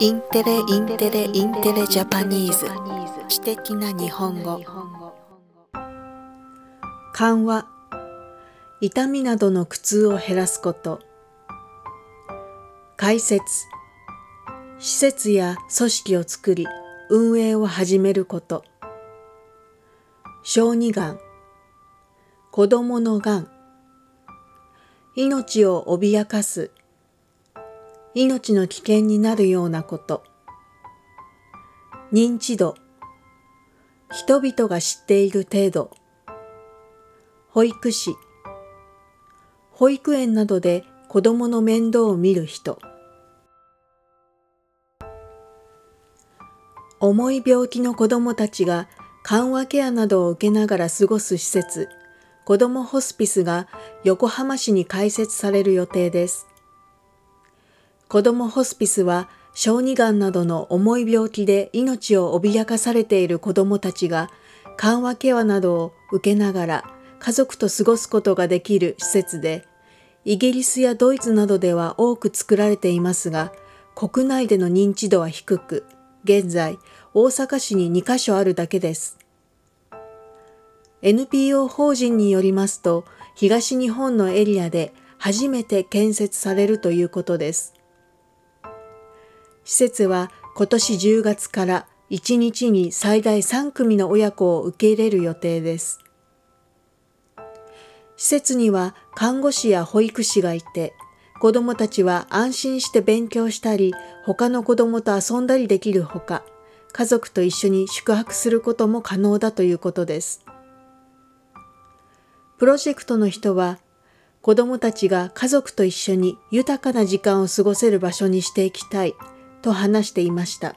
インテレインテレインテレ Japanese。知的な日本語。緩和痛みなどの苦痛を減らすこと。開設施設や組織を作り運営を始めること。小児がん子供のがん。命を脅かす命の危険になるようなこと。認知度。人々が知っている程度。保育士。保育園などで子供の面倒を見る人。重い病気の子供たちが緩和ケアなどを受けながら過ごす施設、子供ホスピスが横浜市に開設される予定です。子どもホスピスは小児がんなどの重い病気で命を脅かされている子どもたちが緩和ケアなどを受けながら家族と過ごすことができる施設で、イギリスやドイツなどでは多く作られていますが、国内での認知度は低く、現在大阪市に2カ所あるだけです。NPO 法人によりますと、東日本のエリアで初めて建設されるということです。施設は今年10月から1日に最大3組の親子を受け入れる予定です。施設には看護師や保育士がいて、子供たちは安心して勉強したり、他の子供と遊んだりできるほか、家族と一緒に宿泊することも可能だということです。プロジェクトの人は、子供たちが家族と一緒に豊かな時間を過ごせる場所にしていきたいと話していました。